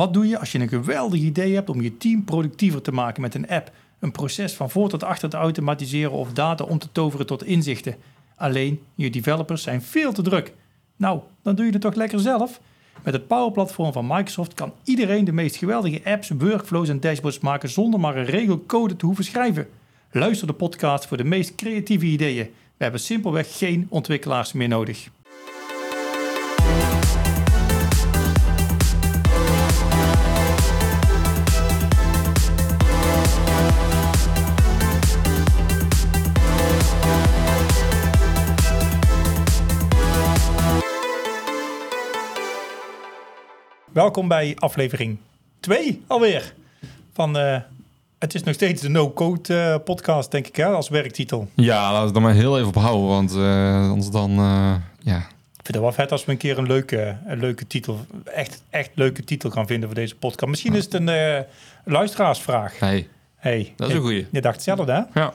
Wat doe je als je een geweldig idee hebt om je team productiever te maken met een app, een proces van voor tot achter te automatiseren of data om te toveren tot inzichten? Alleen, je developers zijn veel te druk. Nou, dan doe je het toch lekker zelf? Met het Power Platform van Microsoft kan iedereen de meest geweldige apps, workflows en dashboards maken zonder maar een regelcode te hoeven schrijven. Luister de podcast voor de meest creatieve ideeën. We hebben simpelweg geen ontwikkelaars meer nodig. Welkom bij aflevering 2 alweer van uh, het is nog steeds de no-code uh, podcast, denk ik, hè, als werktitel. Ja, laten we het er maar heel even op houden, want uh, anders dan, ja. Ik vind het wel vet als we een keer een leuke, een leuke titel, echt, echt leuke titel gaan vinden voor deze podcast. Misschien is het een luisteraarsvraag. Hey. hey. Dat is een goeie. Je dacht hetzelfde, hè? Ja.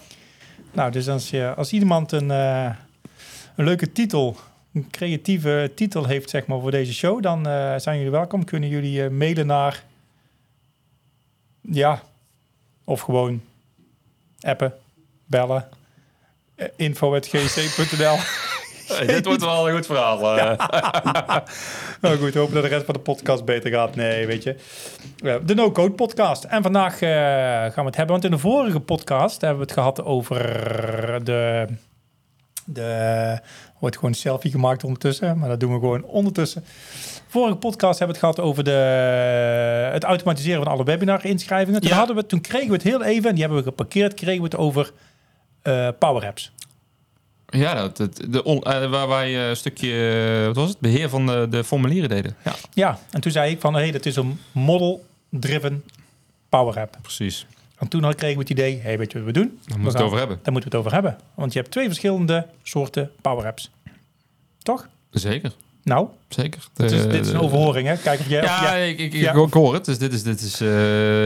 Nou, dus als, je, als iemand een, een leuke titel een creatieve titel heeft zeg maar, voor deze show, dan uh, zijn jullie welkom. Kunnen jullie uh, mailen naar... Ja, of gewoon appen, bellen. Uh, info.gc.nl hey, Dit wordt wel een goed verhaal. Ja. nou goed, hopen dat de rest van de podcast beter gaat. Nee, weet je. de No Code podcast. En vandaag gaan we het hebben, want in de vorige podcast hebben we het gehad over de... de Wordt gewoon een selfie gemaakt ondertussen, maar dat doen we gewoon ondertussen. Vorige podcast hebben we het gehad over de, het automatiseren van alle webinar-inschrijvingen. Toen, hadden we, toen kregen we het heel even, en die hebben we geparkeerd, kregen we het over uh, Power Apps. Ja, dat, de on, uh, waar wij een stukje, wat was het, beheer van de, de formulieren deden. Ja. ja, en toen zei ik van, hé, hey, dat is een model-driven Power App. Precies. En toen kregen we het idee, hey, weet je wat we doen? Daar moeten we het over hebben. Daar moeten we het over hebben. Want je hebt twee verschillende soorten Power Apps. Toch? Zeker. Nou? Zeker. Dit is, dit is een overhoring, hè? Kijk of jij... Ja, of ik, ik, ja. ik, hoor het. Dus dit is... Dit is uh,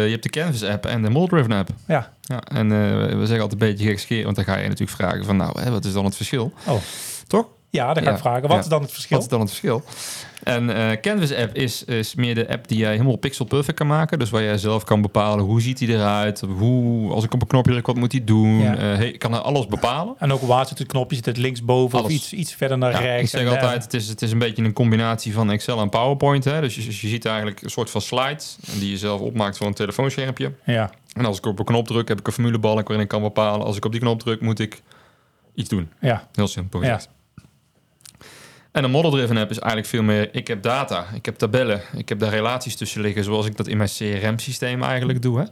je hebt de Canvas app en de Moldriven app. Ja. ja en uh, we zeggen altijd een beetje gekskeerd, want dan ga je natuurlijk vragen van... Nou, hè, wat is dan het verschil? Oh. Toch? Ja, dan ga ik vragen. Wat is dan het verschil? Wat is dan het verschil? En uh, Canvas app is, is meer de app die jij helemaal pixel perfect kan maken. Dus waar jij zelf kan bepalen hoe ziet hij eruit. Hoe, als ik op een knopje druk, wat moet hij doen. Ja. Uh, hey, kan er alles bepalen. En ook waar zit het knopje? Zit het linksboven of iets, iets verder naar ja, rechts? Ik zeg altijd, het is, het is een beetje een combinatie van Excel en PowerPoint. Hè? Dus je, je ziet eigenlijk een soort van slides die je zelf opmaakt voor een telefoonschermpje. Ja. En als ik op een knop druk, heb ik een formulebalk waarin ik kan bepalen. Als ik op die knop druk, moet ik iets doen. Ja. Heel simpel. Ja. En een model-driven app is eigenlijk veel meer... ik heb data, ik heb tabellen, ik heb daar relaties tussen liggen... zoals ik dat in mijn CRM-systeem eigenlijk doe. Hè?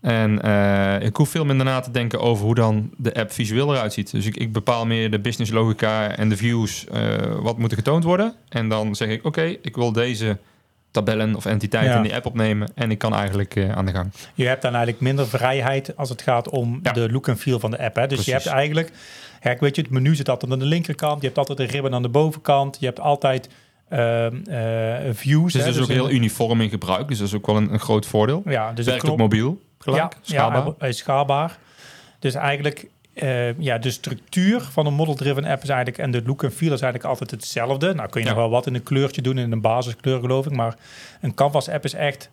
En uh, ik hoef veel minder na te denken over hoe dan de app visueel eruit ziet. Dus ik, ik bepaal meer de business logica en de views. Uh, wat moet er getoond worden? En dan zeg ik, oké, ik wil deze tabellen of entiteiten ja. in die app opnemen. En ik kan eigenlijk uh, aan de gang. Je hebt dan eigenlijk minder vrijheid als het gaat om ja. de look en feel van de app. Hè? Dus Precies. je hebt eigenlijk... Ja, weet je, het menu zit altijd aan de linkerkant. Je hebt altijd een ribbon aan de bovenkant. Je hebt altijd uh, uh, views. Dus het is ook heel uniform in gebruik. Dus dat is ook wel een, een groot voordeel. Ja, dus Werkt ook mobiel, gelijk, ja, schaalbaar. Ja, is schaalbaar. Dus eigenlijk, uh, ja, de structuur van een model-driven app is eigenlijk... en de look en feel is eigenlijk altijd hetzelfde. Nou kun je ja. nog wel wat in een kleurtje doen, in een basiskleur geloof ik. Maar een Canvas-app is echt...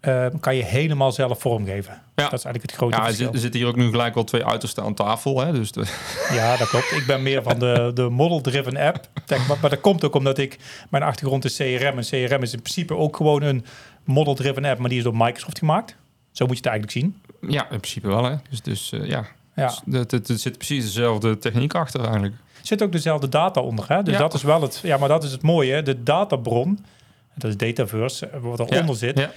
Uh, kan je helemaal zelf vormgeven. Ja. Dat is eigenlijk het grote ja, verschil. Er zitten hier ook nu gelijk wel twee uitersten aan tafel. Hè? Dus de... Ja, dat klopt. Ik ben meer van de, de model-driven app. Maar, maar dat komt ook omdat ik... Mijn achtergrond is CRM. En CRM is in principe ook gewoon een model-driven app. Maar die is door Microsoft gemaakt. Zo moet je het eigenlijk zien. Ja, in principe wel. Hè? Dus, dus uh, ja. Ja. Dus, er zit precies dezelfde techniek achter eigenlijk. Er zit ook dezelfde data onder. Hè? Dus ja. dat is wel het... Ja, maar dat is het mooie. De databron, dat is Dataverse, wat eronder ja. zit... Ja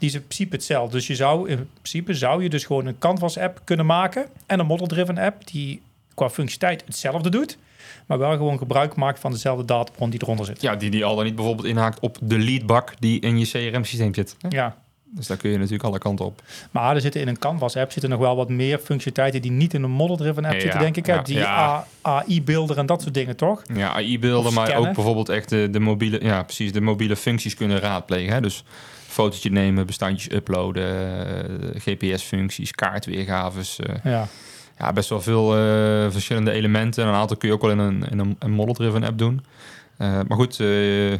die is in principe hetzelfde. Dus je zou in principe zou je dus gewoon een Canvas-app kunnen maken en een model-driven app die qua functionaliteit hetzelfde doet, maar wel gewoon gebruik maakt van dezelfde databron die eronder zit. Ja, die die al dan niet bijvoorbeeld inhaakt op de leadbak die in je CRM-systeem zit. Hè? Ja. Dus daar kun je natuurlijk alle kanten op. Maar er zitten in een Canvas-app zitten nog wel wat meer functionaliteiten die niet in een model-driven app Ja, zitten, denk ik. ja, die ja. AI-beelder en dat soort dingen, toch? Ja, AI-beelden, maar ook bijvoorbeeld echt de, de mobiele, ja, precies, de mobiele functies kunnen raadplegen. Hè? Dus fotootje nemen, bestandjes uploaden, eh, GPS-functies, kaartweergaves. eh, Ja. ja, best wel veel eh, verschillende elementen. En een aantal kun je ook wel in een, in een, een model-driven app doen. Eh, maar goed, eh, eh,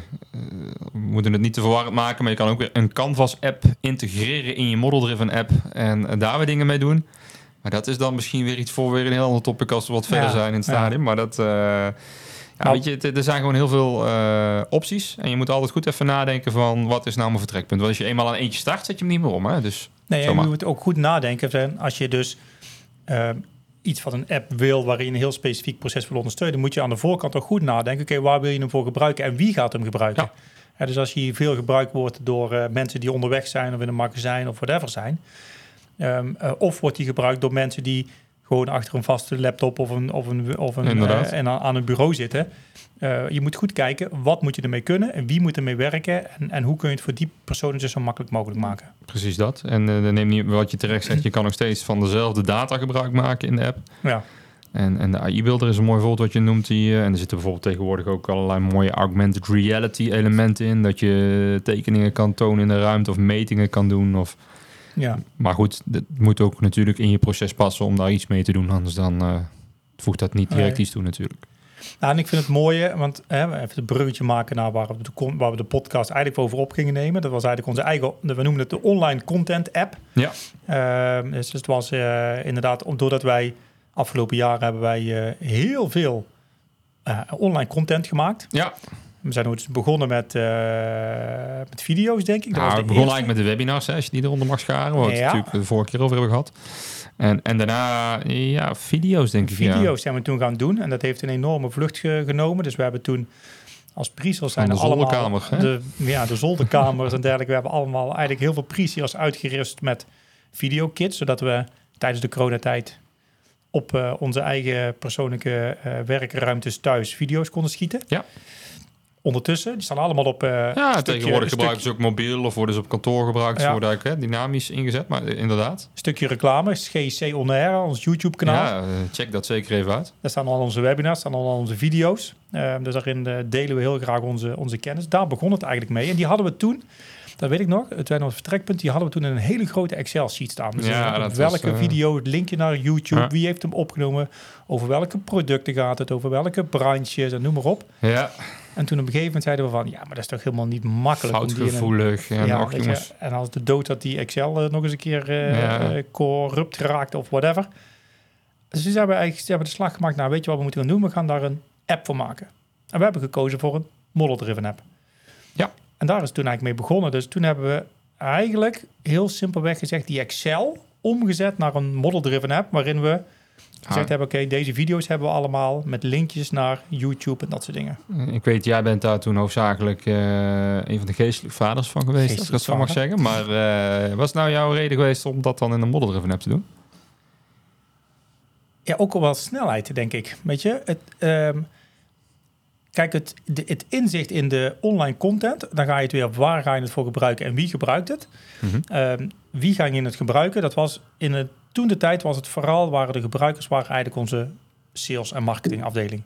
we moeten het niet te verwarrend maken. Maar je kan ook weer een Canvas-app integreren in je model-driven app. En daar weer dingen mee doen. Maar dat is dan misschien weer iets voor weer een heel ander topic als we wat verder Ja, zijn in het ja. stadium. Maar dat... ja, Nou- weet je, er zijn gewoon heel veel opties. En je moet altijd goed even nadenken van wat is nou mijn vertrekpunt. Want als je eenmaal aan eentje start, zet je hem niet meer om. Hè? Dus Nee, je moet ook goed nadenken. Als je dus iets van een app wil waarin je een heel specifiek proces wil ondersteunen, moet je aan de voorkant ook goed nadenken. Oké, waar wil je hem voor gebruiken en wie gaat hem gebruiken? Ja. Ja, dus als hier veel gebruikt wordt door eh, mensen die onderweg zijn of in een magazijn of whatever zijn, ehm, eh, of wordt die gebruikt door mensen die gewoon achter een vaste laptop of een, of een, of een eh, en aan, aan een bureau zitten. Eh, je moet goed kijken, wat moet je ermee kunnen en wie moet ermee werken en, en hoe kun je het voor die personen dus zo makkelijk mogelijk maken. precies dat. En eh, dan neem niet wat je terecht zegt. Je kan nog steeds van dezelfde data gebruik maken in de app. Ja. En, en de AI-builder is een mooi voorbeeld wat je noemt. Die, eh, en er zitten bijvoorbeeld tegenwoordig ook allerlei mooie augmented reality elementen in. Dat je tekeningen kan tonen in de ruimte of metingen kan doen. Of, Ja. maar goed, dat moet ook natuurlijk in je proces passen om daar iets mee te doen. Anders dan eh, voegt dat niet direct Nee. iets toe natuurlijk. Nou, en ik vind het mooie, want hè, even het bruggetje maken naar waar we, de, con- waar we de podcast eigenlijk over op gingen nemen. Dat was eigenlijk onze eigen, we noemen het de online content app. Ja. Ehm, dus het was eh, inderdaad, doordat wij afgelopen jaren hebben wij eh, heel veel online content gemaakt. Ja, We zijn ooit begonnen met, eh, met video's, denk ik. Dat nou, was we begonnen eigenlijk met de webinars, hè, als je die eronder mag scharen. Waar we het Ja. natuurlijk de vorige keer over hebben gehad. En, en daarna, ja, video's denk ik. ja. Video's zijn we toen gaan doen en dat heeft een enorme vlucht ge- genomen. Dus we hebben toen als pre-sales zijn de allemaal hè? de, ja, de zolderkamers en dergelijke. We hebben allemaal eigenlijk heel veel pre-sales uitgerust met videokits, zodat we tijdens de coronatijd op eh, onze eigen persoonlijke eh, werkruimtes thuis video's konden schieten. Ja. Ondertussen, die staan allemaal op. eh, Ja, stukje- tegenwoordig gebruiken ze ook mobiel of worden ze op kantoor gebruikt. Ze Ja. worden eigenlijk hè, dynamisch ingezet, maar eh, inderdaad. stukje reclame, GC On Air, ons YouTube-kanaal. Ja, eh, check dat zeker even uit. Daar staan al onze webinars, staan al onze video's. Ehm, dus daarin delen we heel graag onze, onze kennis. Daar begon het eigenlijk mee. En die hadden we toen, dat weet ik nog, het werd ons vertrekpunt, die hadden we toen in een hele grote Excel-sheet staan. Dus Ja, op dat welke was, video, het linkje naar YouTube, Ja. wie heeft hem opgenomen, over welke producten gaat het, over welke branches en noem maar op. Ja, En toen op een gegeven moment zeiden we van, ja, maar dat is toch helemaal niet makkelijk een foutgevoelig. En ja, och, je, en als de dood dat die Excel eh, nog eens een keer eh, Ja. eh, corrupt geraakt of whatever. Dus toen hebben we eigenlijk ze hebben de slag gemaakt. Nou, weet je wat we moeten gaan doen? We gaan daar een app voor maken. En we hebben gekozen voor een model-driven app. Ja. En daar is toen eigenlijk mee begonnen. Dus toen hebben we eigenlijk heel simpelweg gezegd die Excel omgezet naar een model-driven app, waarin we gezegd Ah, hebben, oké, deze video's hebben we allemaal met linkjes naar YouTube en dat soort dingen. ik weet, jij bent daar toen hoofdzakelijk eh, een van de geestelijke vaders van geweest, als ik dat zo mag zeggen. Maar eh was nou jouw reden geweest om dat dan in een model-driven app te doen? Ja, ook al wel snelheid, denk ik. Weet je, het, ehm, kijk, het, de, het inzicht in de online content, dan ga je het weer op waar ga je het voor gebruiken en wie gebruikt het. Mhm. Ehm, wie ga je het gebruiken? Dat was in het, toen de tijd was het vooral, waren de gebruikers waren eigenlijk onze sales- en marketingafdeling.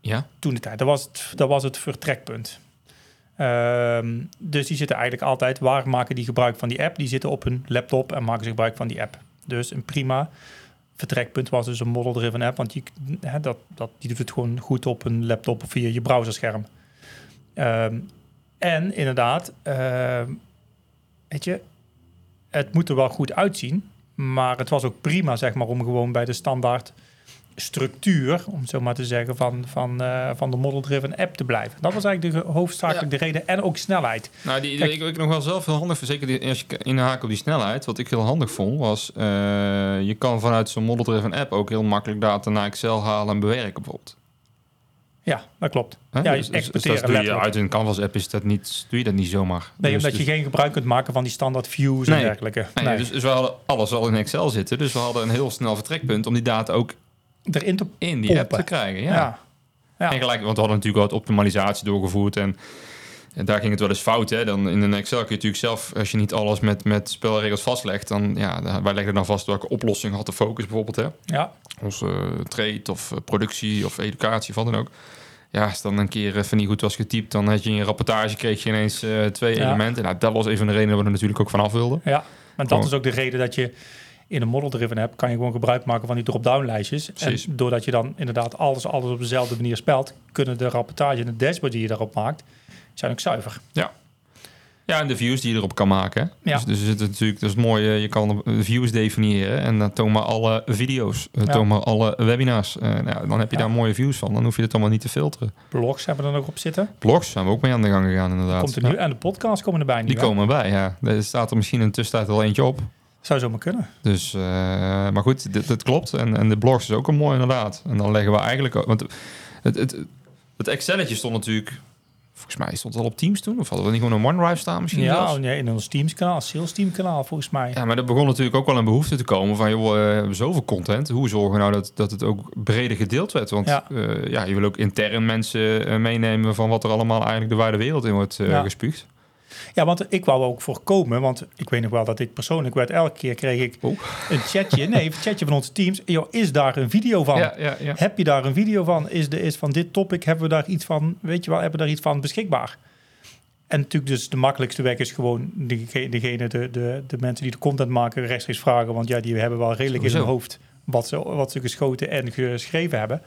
Ja, Toen de tijd, dat was het, dat was het vertrekpunt. Ehm, dus die zitten eigenlijk altijd, waar maken die gebruik van die app? Die zitten op hun laptop en maken ze gebruik van die app. Dus een prima vertrekpunt was dus een model-driven app, want die, hè, dat, dat, die doet het gewoon goed op een laptop of via je browserscherm. Ehm, en inderdaad, ehm, weet je, het moet er wel goed uitzien, maar het was ook prima, zeg maar, om gewoon bij de standaard structuur, om het zo maar te zeggen, van, van, eh, van de model-driven app te blijven. Dat was eigenlijk de hoofdzakelijk de reden. En ook snelheid. Nou, die, Kijk- ik, ik nog wel zelf heel handig, zeker die, als je inhaakt op die snelheid. Wat ik heel handig vond, was eh, je kan vanuit zo'n model-driven app ook heel makkelijk data naar Excel halen en bewerken bijvoorbeeld. Ja, dat klopt. Ja, dus, dus- dus exporteren dat doe je letterlijk. uit een Canvas-app is dat niet, doe je dat niet zomaar. Nee, Dus- omdat je geen gebruik kunt maken van die standaard views Nee. en dergelijke. Nee, Nee, Dus, dus we hadden alles al in Excel zitten. Dus we hadden een heel snel vertrekpunt om die data ook Erin te... in die app te krijgen. Ja. Ja. Ja. En gelijk, want we hadden natuurlijk wat optimalisatie doorgevoerd. En, en daar ging het wel eens fout. Hè? Dan in een Excel kun je natuurlijk zelf, als je niet alles met, met spelregels vastlegt, dan ja, wij leggen dan vast welke oplossing had de focus bijvoorbeeld. Hè? ja. Onze eh, trade of eh, productie of educatie of wat dan ook. Ja, als dan een keer even niet goed was getypt, dan had je in je rapportage kreeg je ineens eh, twee Ja. elementen. Nou, dat was even de reden dat we er natuurlijk ook vanaf wilden. Ja, maar dat Gewoon- is ook de reden dat je In een model-driven app kan je gewoon gebruik maken van die drop-down lijstjes. Precies. En doordat je dan inderdaad alles, alles op dezelfde manier spelt, kunnen de rapportage en de dashboard die je daarop maakt, zijn ook zuiver. Ja, en de views die je erop kan maken. Ja. Dus, dus er zit natuurlijk, dat is het mooie, je kan de views definiëren en dan toon maar alle video's, eh, Ja. toon maar alle webinars. Eh, nou, dan heb je Ja. daar mooie views van, dan hoef je het allemaal niet te filteren. Blogs hebben er nog op zitten. Blogs zijn we ook mee aan de gang gegaan inderdaad. Komt er Ja. nu, en de podcasts komen erbij nu. Die hè? komen bij, ja. Er staat er misschien in de tussentijd al eentje op. Zou zomaar kunnen. Dus, eh, maar goed, dit, dit klopt. En, en de blogs is ook een mooi inderdaad. En dan leggen we eigenlijk... ook- Want het, het, het Excelletje stond natuurlijk... Volgens mij stond het al op Teams toen. Of hadden we niet gewoon een OneDrive staan misschien Ja, zelfs? nee, in ons Teams kanaal, sales team kanaal volgens mij. Ja, maar er begon natuurlijk ook wel een behoefte te komen van... joh, eh, we hebben zoveel content. Hoe zorgen we nou dat, dat het ook breder gedeeld werd? Want Ja. ja. ja, je wil ook intern mensen eh, meenemen... van wat er allemaal eigenlijk de wijde wereld in wordt eh Ja. gespuugd. Ja, want ik wou ook voorkomen, want ik weet nog wel dat ik persoonlijk werd, elke keer kreeg ik Oh. een chatje, nee, een chatje van onze teams. Joh, is daar een video van? Ja, ja, ja. Heb je daar een video van? Is, de, is van dit topic, hebben we daar iets van, weet je wel, hebben we daar iets van beschikbaar? En natuurlijk dus de makkelijkste weg is gewoon degene, de, de, de mensen die de content maken rechtstreeks vragen. Want ja, die hebben wel redelijk in hun hoofd wat ze, wat ze geschoten en geschreven hebben.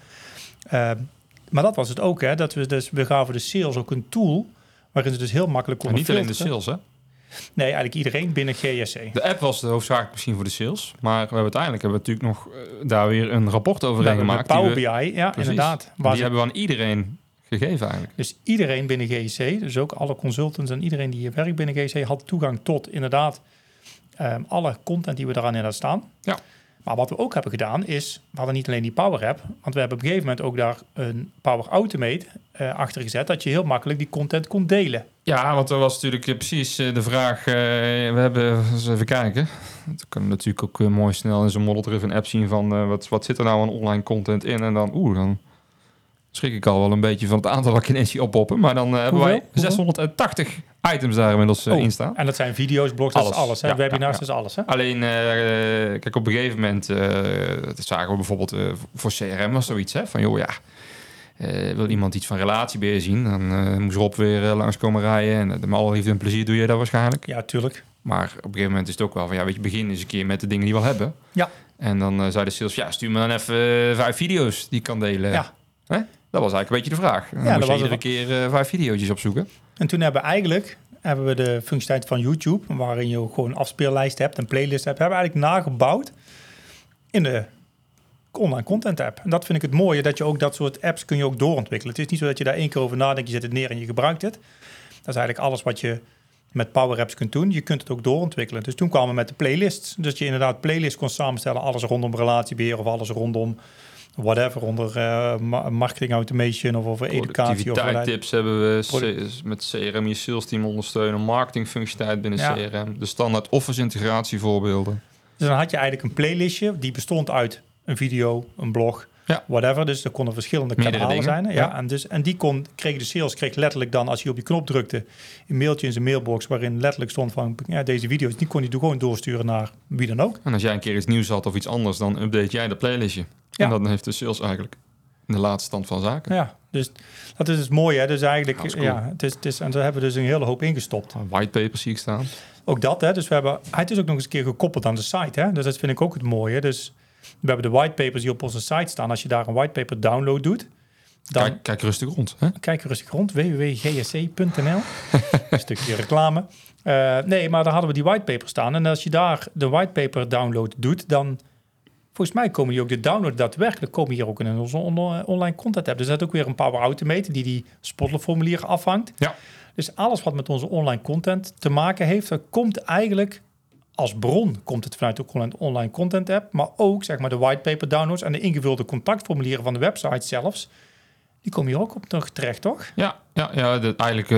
Ehm, maar dat was het ook, hè. Dat we dus, we gaven de sales ook een tool waarin ze dus heel makkelijk konden niet alleen de sales, hè? Nee, eigenlijk iedereen binnen GSC. De app was de hoofdzakelijk misschien voor de sales. Maar we hebben uiteindelijk hebben we natuurlijk nog eh, daar weer een rapport over We hebben gemaakt. Power we- BI, ja, Precies. inderdaad. Die ze- hebben we aan iedereen gegeven eigenlijk. dus iedereen binnen GSC, dus ook alle consultants en iedereen die hier werkt binnen GSC, had toegang tot inderdaad ehm, alle content die we eraan in staan. Ja. Maar wat we ook hebben gedaan is, we hadden niet alleen die Power App, want we hebben op een gegeven moment ook daar een Power Automate eh, achter gezet, dat je heel makkelijk die content kon delen. Ja, want er was natuurlijk eh, precies eh, de vraag. we hebben eens even kijken. Dat kunnen we natuurlijk ook mooi snel in zo'n model-driven app zien van wat, wat zit er nou aan online content in. En dan, oeh, dan schrik ik al wel een beetje van het aantal wat ik zie oppoppen. Maar dan hebben wij Hoeveel? 680 items daar inmiddels eh, Oh. in staan. En dat zijn video's, blogs, dat is Alles. alles. Hè? Ja, Webinars, is alles. Hè? Alleen, eh, kijk, op een gegeven moment, eh, dat zagen we bijvoorbeeld voor CRM was zoiets, hè, van joh, ja, wil iemand iets van relatiebeheer zien, dan eh, moest Rob weer eh, langskomen rijden en uh, met alle liefde en plezier doe je dat waarschijnlijk. Ja, tuurlijk. Maar op een gegeven moment is het ook wel van, ja, weet je, begin eens een keer met de dingen die we al hebben. Ja. En dan zei de sales, ja, stuur me dan even vijf video's die ik kan delen. Ja. Hè? Dat was eigenlijk een beetje de vraag. Dan Ja, moest je iedere keer vijf video's opzoeken. En toen hebben we eigenlijk hebben we de functionaliteit van YouTube, waarin je gewoon een afspeellijst hebt, een playlist hebt, hebben we eigenlijk nagebouwd in de online content app. En dat vind ik het mooie, dat je ook dat soort apps kun je ook doorontwikkelen. Het is niet zo dat je daar één keer over nadenkt, je zet het neer en je gebruikt het. Dat is eigenlijk alles wat je met Power Apps kunt doen. Je kunt het ook doorontwikkelen. Dus toen kwamen we met de playlists. Dus je inderdaad playlists kon samenstellen, alles rondom relatiebeheer of alles rondom whatever, onder eh, ma- marketing automation of over educatie. Of tips hebben we met CRM je sales team ondersteunen, marketingfunctionaliteit binnen Ja. CRM, de standaard Office integratievoorbeelden. Dus dan had je eigenlijk een playlistje die bestond uit een video, een blog, Ja. whatever. Dus er konden verschillende Meerdere kanalen dingen, zijn. Ja, ja. En, dus, en die kon, kreeg de sales kreeg letterlijk dan, als hij op die knop drukte, een mailtje in zijn mailbox waarin letterlijk stond van ja, deze video's, die kon hij gewoon doorsturen naar wie dan ook. En als jij een keer iets nieuws had of iets anders, dan update jij dat playlistje. Ja. En dan heeft de sales eigenlijk in de laatste stand van zaken. Ja, dus dat is het mooie. Hè? Dus eigenlijk, Ja, cool. het is, het is, en daar hebben we dus een hele hoop ingestopt. Whitepaper zie ik staan. Ook dat, hè. Dus we hebben, het is ook nog eens een keer gekoppeld aan de site, hè. Dus dat vind ik ook het mooie. Dus we hebben de whitepapers die op onze site staan. Als je daar een whitepaper download doet, dan Kijk, kijk rustig rond. Hè? kijk rustig rond, www.gsc.nl. een stukje reclame. Eh, nee, maar daar hadden we die whitepaper staan. En als je daar de whitepaper download doet, dan volgens mij komen die ook de download daadwerkelijk komen hier ook in onze on- online content app. Dus dat is ook weer een Power Automate die die Spotlight formulier afhangt. Ja. Dus alles wat met onze online content te maken heeft, dat komt eigenlijk als bron komt het vanuit de online- content app, maar ook zeg maar de whitepaper downloads en de ingevulde contactformulieren van de website zelfs. Die komen hier ook op nog terecht, toch? Ja, ja, ja de, eigenlijk eh,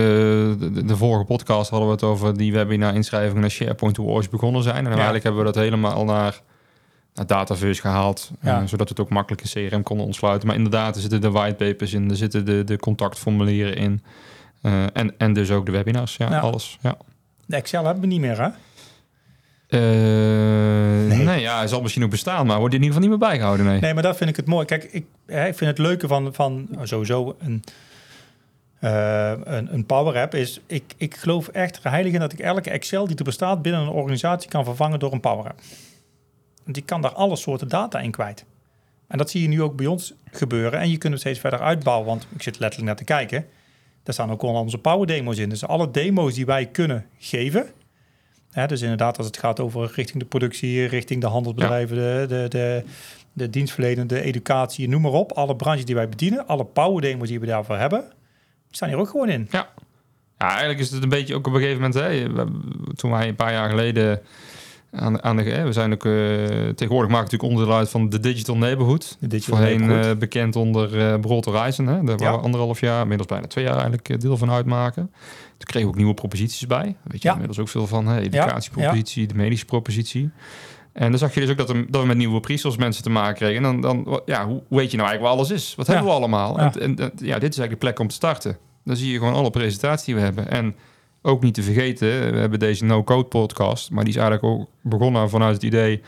de, vorige podcast hadden we het over die webinar inschrijvingen naar SharePoint hoe we ooit begonnen zijn. En eigenlijk hebben we dat helemaal naar Dataverse gehaald, Ja. eh, zodat we het ook makkelijk in CRM konden ontsluiten. Maar inderdaad, er zitten de whitepapers in, er zitten de, de contactformulieren in. eh, en, en dus ook de webinars, ja, Ja. alles. Ja. De Excel hebben we niet meer, hè? Eh, nee. ja, hij zal misschien ook bestaan, maar wordt in ieder geval niet meer bijgehouden, nee. Nee, maar dat vind ik het mooi. Kijk, ik, ik vind het leuke van, van oh, sowieso een, eh, een, een Power App is... Ik, ik geloof echt heilig in dat ik elke Excel die er bestaat binnen een organisatie kan vervangen door een Power App. Die kan daar alle soorten data in kwijt. En dat zie je nu ook bij ons gebeuren. En je kunt het steeds verder uitbouwen. Want ik zit letterlijk naar te kijken. Daar staan ook al onze power demo's in. Dus alle demo's die wij kunnen geven. Hè, dus inderdaad, als het gaat over richting de productie, richting de handelsbedrijven, de, de, de, de dienstverlenende, educatie, noem maar op. Alle branches die wij bedienen, alle power demos die we daarvoor hebben, staan hier ook gewoon in. Ja. ja, eigenlijk is het een beetje ook op een gegeven moment, hè, toen wij een paar jaar geleden aan, aan de, we zijn ook uh, tegenwoordig maken natuurlijk onderdeel uit van de Digital Neighborhood. De digital Voorheen neighborhood. uh, bekend onder uh, Broad Horizon, hè, daar Ja. we anderhalf jaar, inmiddels bijna twee jaar eigenlijk deel van uitmaken. Toen kregen we ook nieuwe proposities bij. Weet je, Ja. inmiddels ook veel van hè, educatiepropositie, de medische propositie. En dan zag je dus ook dat, dat we met nieuwe pre mensen te maken kregen. En dan, dan ja, hoe, weet je nou eigenlijk waar alles is? Wat Ja. hebben we allemaal? Ja. En, en ja, dit is eigenlijk de plek om te starten. Dan zie je gewoon alle presentaties die we hebben. En ook niet te vergeten, we hebben deze no-code podcast. Maar die is eigenlijk ook begonnen vanuit het idee...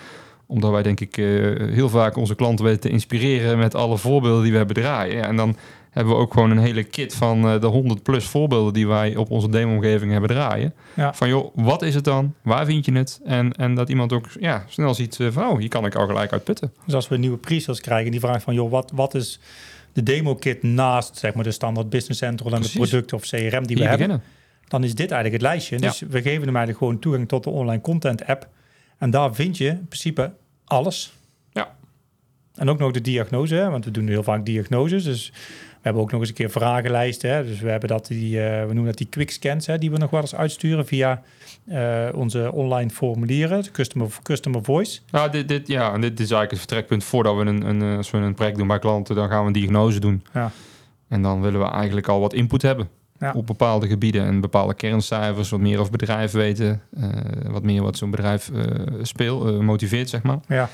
omdat wij denk ik eh, heel vaak onze klanten weten te inspireren... met alle voorbeelden die we hebben draaien. En dan hebben we ook gewoon een hele kit van eh, de 100 plus voorbeelden... die wij op onze demo-omgeving hebben draaien. Ja. Van joh, wat is het dan? Waar vind je het? En, en dat iemand ook ja, snel ziet eh, van... oh, hier kan ik al gelijk uit putten. Dus als we nieuwe pre-sales krijgen, die vraagt van, joh, wat, wat is de demo kit naast zeg maar, de standaard business central en Precies. de producten of CRM die we hier hebben? beginnen. Dan is dit eigenlijk het lijstje. Ja. Dus we geven hem eigenlijk gewoon toegang tot de online content app. En daar vind je in principe alles. Ja. En ook nog de diagnose, hè, want we doen heel vaak diagnoses. Dus we hebben ook nog eens een keer vragenlijsten. Hè. Dus we hebben dat die, eh, we noemen dat die quick scans, hè, die we nog wel eens uitsturen via eh, onze online formulieren, customer, customer voice. Nou, dit, dit, ja, dit, dit is eigenlijk het vertrekpunt voordat we een, een, eh, als we een project doen bij klanten, dan gaan we een diagnose doen. Ja. En dan willen we eigenlijk al wat input hebben Ja. op bepaalde gebieden en bepaalde kerncijfers, wat meer over bedrijf weten, eh, wat meer wat zo'n bedrijf eh speelt, motiveert, zeg maar. Ja,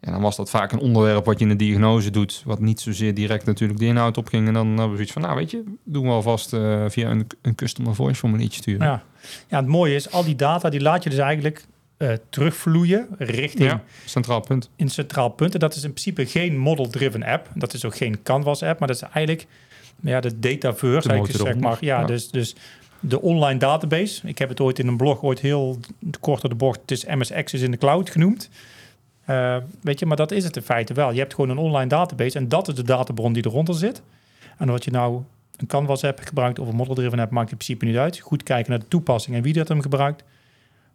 En dan was dat vaak een onderwerp wat je in de diagnose doet, wat niet zozeer direct natuurlijk de inhoud opging. En dan hebben we zoiets van, nou weet je, doen we alvast eh, via een, een customer voice formuliertje sturen. ja. ja, het mooie is, al die data die laat je dus eigenlijk eh, terugvloeien richting Ja, centraal punt. in centraal punt. En dat is in principe geen model-driven app. Dat is ook geen Canvas-app, maar dat is eigenlijk ja, de dataverse. De motor zeg maar. Ja, ja. Dus, dus de online database. Ik heb het ooit in een blog ooit heel kort door de bocht. Het is MS Access in de cloud genoemd. Eh, weet je, maar dat is het in feite wel. Je hebt gewoon een online database en dat is de databron die eronder zit. En wat je nou een Canvas-app gebruikt of een model-driven app, maakt in principe niet uit. Goed kijken naar de toepassing en wie dat hem gebruikt.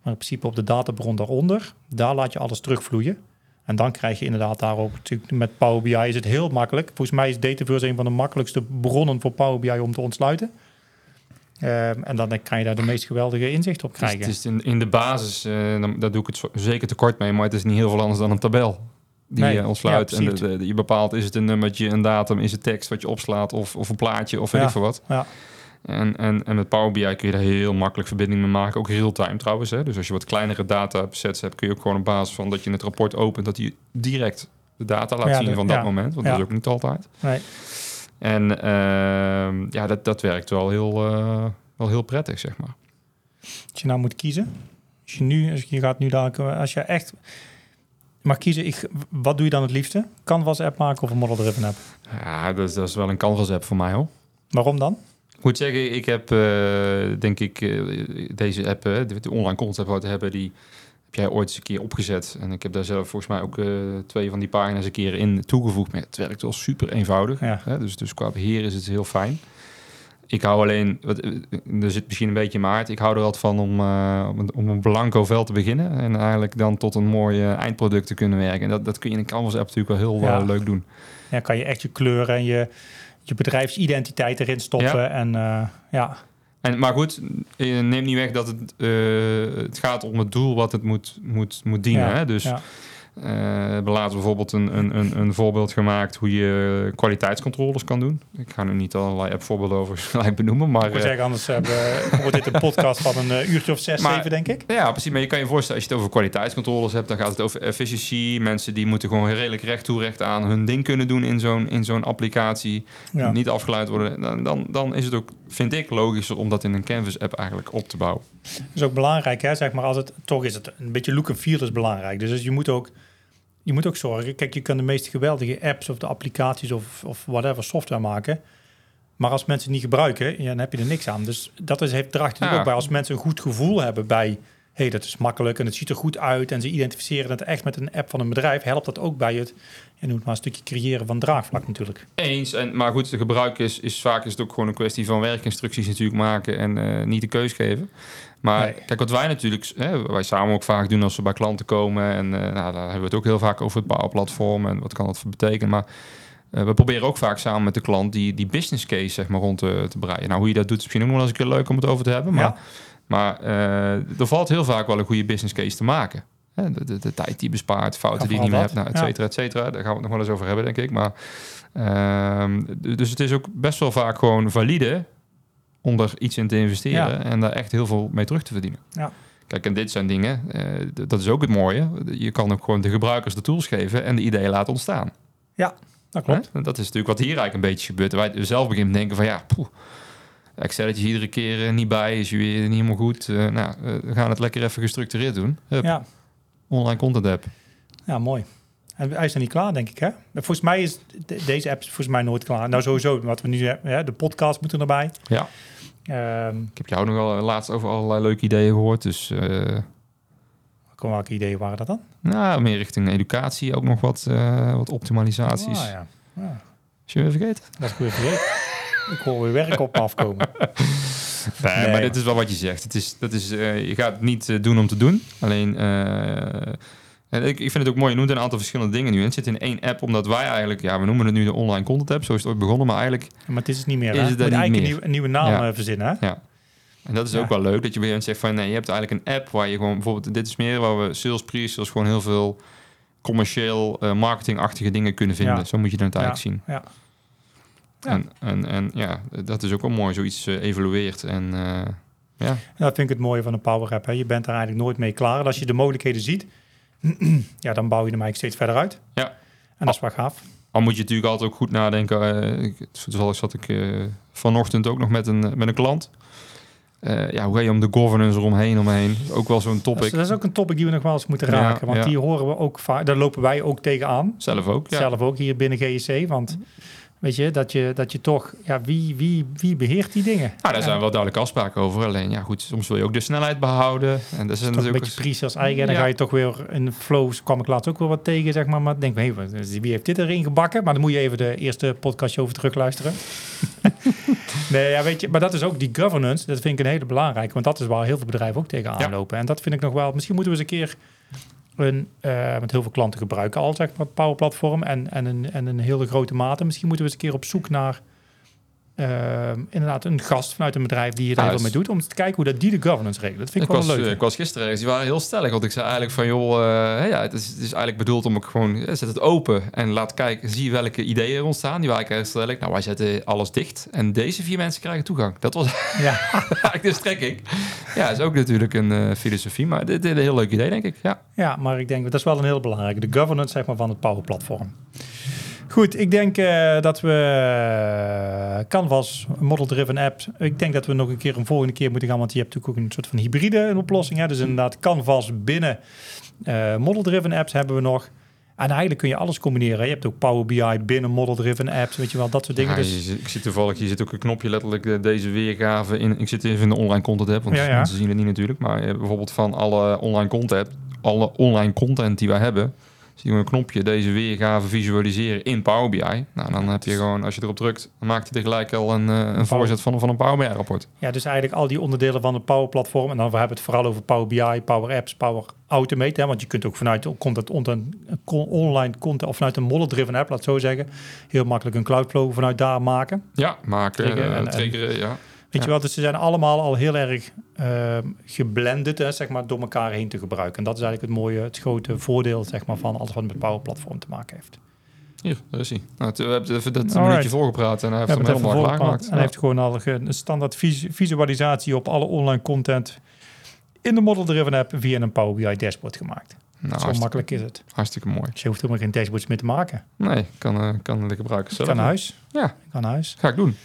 Maar in principe op de databron daaronder, daar laat je alles terugvloeien. En dan krijg je inderdaad daar ook natuurlijk met Power BI is het heel makkelijk. Volgens mij is Dataverse een van de makkelijkste bronnen voor Power BI om te ontsluiten. Ehm, en dan kan je daar de meest geweldige inzicht op krijgen. het is in, in de basis, dan, daar doe ik het zo- zeker tekort mee, maar het is niet heel veel anders dan een tabel. Die Nee, je ontsluit ja, en de, precies. de- je bepaalt is het een nummertje, een datum, is het tekst wat je opslaat of, of een plaatje of weet Ja. ik veel wat. Ja. En, en, en met Power BI kun je daar heel makkelijk verbinding mee maken, ook real-time trouwens. Hè? Dus als je wat kleinere datasets hebt, kun je ook gewoon op basis van dat je het rapport opent, dat hij direct de data laat Ja, zien de- van dat ja. moment, want Ja. dat is ook niet altijd. Nee. En ehm, ja, dat, dat werkt wel heel, eh, wel heel prettig, zeg maar. Als je nou moet kiezen. Als je nu, als je gaat nu dadelijk, als je echt mag kiezen, ik, wat doe je dan het liefste? Canvas app maken of een model driven app? Ja, dat is, dat is wel een Canvas app voor mij hoor. Waarom dan? Ik moet zeggen, ik heb eh, denk ik eh, deze app, eh, de, online content wat we hebben, die heb jij ooit eens een keer opgezet. En ik heb daar zelf volgens mij ook twee van die pagina's een keer in toegevoegd. Maar het werkt wel super eenvoudig. Ja. Hè? Dus, dus qua beheer is het heel fijn. Ik hou alleen, wat, er zit misschien een beetje in mijn hart, ik hou er altijd van om, om, een, blanco vel te beginnen. En eigenlijk dan tot een mooi eindproduct te kunnen werken. En dat, dat kun je in een Canvas app natuurlijk wel heel Ja. leuk doen. Ja, kan je echt je kleuren en je, je bedrijfsidentiteit erin stoppen. En eh, ja, En, maar goed, neem niet weg dat het, eh, het gaat om het doel wat het moet, moet, moet dienen. Ja, Hè? Dus eh, we hebben laatst bijvoorbeeld een, een, een, een voorbeeld gemaakt hoe je kwaliteitscontroles kan doen. Ik ga nu niet allerlei app-voorbeelden over gelijk benoemen, maar... Ik eh, zeggen, anders hebben, wordt dit een podcast van een eh, uurtje of zes, Maar- zeven, denk ik. Ja, precies. Maar je kan je voorstellen, als je het over kwaliteitscontroles hebt, dan gaat het over efficiëntie. Mensen die moeten gewoon redelijk recht toe recht aan hun ding kunnen doen in zo'n, in zo'n applicatie. Ja. Niet afgeleid worden. Dan, dan, dan is het ook, vind ik, logischer om dat in een Canvas-app eigenlijk op te bouwen. Dat is ook belangrijk, hè? Zeg maar, als het toch is het een beetje look and feel is belangrijk. Dus je moet ook, je moet ook zorgen. Kijk, je kan de meest geweldige apps of de applicaties of, of whatever software maken. Maar als mensen het niet gebruiken, ja, dan heb je er niks aan. Dus dat is, heeft, draagt Ja. ook bij. Als mensen een goed gevoel hebben bij hey, dat is makkelijk en het ziet er goed uit en ze identificeren het echt met een app van een bedrijf, helpt dat ook bij het, en noem het maar een stukje creëren van draagvlak natuurlijk. Eens, en, maar goed, de gebruik is, is vaak is het ook gewoon een kwestie van werkinstructies natuurlijk maken en eh, niet de keus geven. Maar Nee. kijk, wat wij natuurlijk, hè, wij samen ook vaak doen als we bij klanten komen. En eh, nou, daar hebben we het ook heel vaak over het bouwplatform en wat kan dat voor betekenen. Maar eh, we proberen ook vaak samen met de klant die, die business case zeg maar, rond te, te breien. Nou, hoe je dat doet is misschien ook nog wel eens een keer leuk om het over te hebben. Maar, Ja. Maar eh, er valt heel vaak wel een goede business case te maken. De, de, de tijd die bespaart, fouten Ja, die je niet meer hebt, nou, et cetera, et cetera. Daar gaan we het nog wel eens over hebben, denk ik. Maar, ehm, dus het is ook best wel vaak gewoon valide om er iets in te investeren Ja. en daar echt heel veel mee terug te verdienen. Ja. Kijk, en dit zijn dingen, eh, dat is ook het mooie. Je kan ook gewoon de gebruikers de tools geven en de ideeën laten ontstaan. Dat klopt. Hè? Dat is natuurlijk wat hier eigenlijk een beetje gebeurt. Wij zelf beginnen te denken van ja, poeh, Excelletjes iedere keer eh, niet bij, is weer niet helemaal goed. Eh, nou, eh, we gaan het lekker even gestructureerd doen. Hup, Ja. Online content app. Ja, mooi. En hij is nog niet klaar, denk ik, hè? Volgens mij is de- deze app volgens mij nooit klaar. Nou, sowieso, wat we nu hebben, hè, de podcast moet er nog bij. Ja. Ehm Ik heb jou nog wel laatst over allerlei leuke ideeën gehoord. Dus kom, welke ideeën waren dat dan? nou, meer richting educatie ook nog wat, wat optimalisaties. Ah, ja. ja. Is je weer vergeten? Dat is goed vergeten. Ik hoor weer werk op me afkomen. Nee, Nee. maar dit is wel wat je zegt. Het is, dat is, eh, je gaat het niet eh, doen om te doen. Alleen, eh, ik, ik vind het ook mooi. Je noemt een aantal verschillende dingen nu. En het zit in één app, omdat wij eigenlijk... Ja, we noemen het nu de online content app. Zo is het ooit begonnen. Maar eigenlijk... Maar het is het niet meer, Is hè? het moet eigenlijk meer? Een, nieuwe, een nieuwe naam Ja. verzinnen, hè? Ja. En dat is Ja. ook wel leuk. Dat je bij zegt van... Nee, je hebt eigenlijk een app waar je gewoon... Bijvoorbeeld, dit is meer waar we sales, pre-sales... gewoon heel veel commercieel, marketingachtige dingen kunnen vinden. Ja. Zo moet je het eigenlijk zien. Ja. Ja. En, en, en ja, dat is ook wel mooi. Zoiets eh, evolueert. En eh, ja, dat vind ik het mooie van een Power App. Hè. Je bent er eigenlijk nooit mee klaar. En als je de mogelijkheden ziet, ja, dan bouw je hem eigenlijk steeds verder uit. Ja. En dat is wel gaaf. Al moet je natuurlijk altijd ook goed nadenken. toevallig zat ik vanochtend ook nog met een, met een klant. Ja, hoe ga je om de governance eromheen omheen? Ook wel zo'n Dat topic. is, dat is ook een topic die we nog wel eens moeten Ja, raken. Want ja. die horen we ook vaak. Daar lopen wij ook tegenaan. Zelf ook. Ja. Zelf ook hier binnen GEC. Want weet je, dat je, dat je toch, ja, wie, wie, wie beheert die dingen? Nou, daar zijn wel duidelijke afspraken over. Alleen, ja, goed, soms wil je ook de snelheid behouden. En dat is Toch een natuurlijk beetje pre-sales eigen. En dan Ja. ga je toch weer in flows. kwam ik laatst ook wel wat tegen, zeg maar. Maar denk, hé, wat- wie heeft dit erin gebakken? Maar dan moet je even de eerste podcastje over terugluisteren. nee, ja, weet je, maar dat is ook die governance. Dat vind ik een hele belangrijke. Want dat is waar heel veel bedrijven ook tegenaan Ja. lopen. En dat vind ik nog wel. Misschien moeten we eens een keer een, eh met heel veel klanten gebruiken al, zeg maar, het Power Platform en, en, een, en een hele grote mate. Misschien moeten we eens een keer op zoek naar eh, inderdaad een gast vanuit een bedrijf die Ja, heel veel mee doet, om te kijken hoe dat die de governance regelt. Dat vind ik, Ik wel was, leuk. eh, ik was gisteren ergens, die waren heel stellig. Want ik zei eigenlijk van, joh, eh, ja, het, is, het is eigenlijk bedoeld om ik gewoon, eh, zet het open en laat kijken, zie welke ideeën er ontstaan. Die waren eigenlijk heel stellig. Nou, wij zetten alles dicht en deze vier mensen krijgen toegang. Dat was ja. eigenlijk de strekking. Ja, is ook natuurlijk een filosofie, maar dit is een heel leuk idee, denk ik. Ja. Ja, maar ik denk dat is wel een heel belangrijke. De governance zeg maar, van het Power Platform. Goed, ik denk eh, dat we eh, Canvas, model-driven app. Ik denk dat we nog een keer een volgende keer moeten gaan, want je hebt natuurlijk ook een soort van hybride oplossing. Hè? Dus inderdaad, Canvas binnen eh, model-driven apps hebben we nog. En eigenlijk kun je alles combineren. Je hebt ook Power BI binnen model-driven apps, weet je wel, dat soort dingen. Ja, dus zit- ik zie toevallig, je zit ook een knopje letterlijk deze weergave in. Ik zit even in de online content app, want Ja, ja. mensen zien het niet natuurlijk. Maar bijvoorbeeld van alle online content, alle online content die wij hebben, zie je een knopje deze weergave visualiseren in Power BI. Nou, dan heb je gewoon, als je erop drukt, dan maakt hij tegelijk al een, eh, een voorzet van, van een Power BI rapport. Ja, dus eigenlijk al die onderdelen van het Power Platform. En dan we hebben het vooral over Power BI, Power Apps, Power Automate. Hè, want je kunt ook vanuit content, content, con- online content of vanuit een model-driven app, laat het zo zeggen, heel makkelijk een Cloudflow vanuit daar maken. Ja, maken, Triggeren eh, en- en- triggeren, ja. Weet Ja. je wel, dus ze zijn allemaal al heel erg ehm geblended, hè, zeg maar, door elkaar heen te gebruiken. En dat is eigenlijk het mooie, het grote voordeel, zeg maar, van alles wat met Power Platform te maken heeft. Hier, daar is hij. Nou, we hebben even dat Alright. minuutje voorgepraat en hij heeft We hem helemaal klaargemaakt. En hij heeft gewoon al een standaard vis- visualisatie op alle online content in de model-driven app via een Power BI dashboard gemaakt. Nou, Zo makkelijk is het. hartstikke mooi. Dus je hoeft helemaal geen dashboards meer te maken. Nee, kan, eh, kan de gebruiker Ik zelf. ga naar huis. Ja. Ik ga naar huis. Ga ik doen.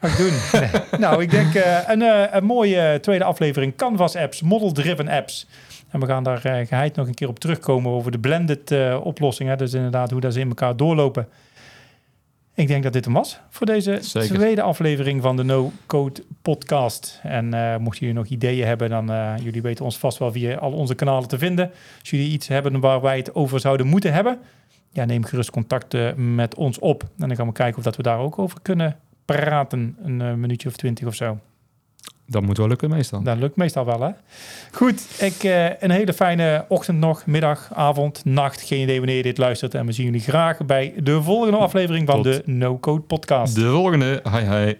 Ga ik doen. Nee. Nou, ik denk eh, een, eh, een mooie tweede aflevering. Canvas apps, model-driven apps. En we gaan daar eh, geheid nog een keer op terugkomen over de blended oplossingen. Dus inderdaad hoe dat ze in elkaar doorlopen. Ik denk dat dit hem was voor deze Zeker. tweede aflevering van de No Code Podcast. En eh mochten jullie nog ideeën hebben, dan uh, jullie weten ons vast wel via al onze kanalen te vinden. Als jullie iets hebben waar wij het over zouden moeten hebben, ja, neem gerust contact uh, met ons op. En dan gaan we kijken of dat we daar ook over kunnen praten. Een uh, minuutje of twintig of zo. Dat moet wel lukken meestal. Dat lukt meestal wel, hè? Goed, ik, uh, een hele fijne ochtend nog, middag, avond, nacht. Geen idee wanneer je dit luistert. En we zien jullie graag bij de volgende aflevering van Tot de No Code Podcast. De volgende. Hi, hi.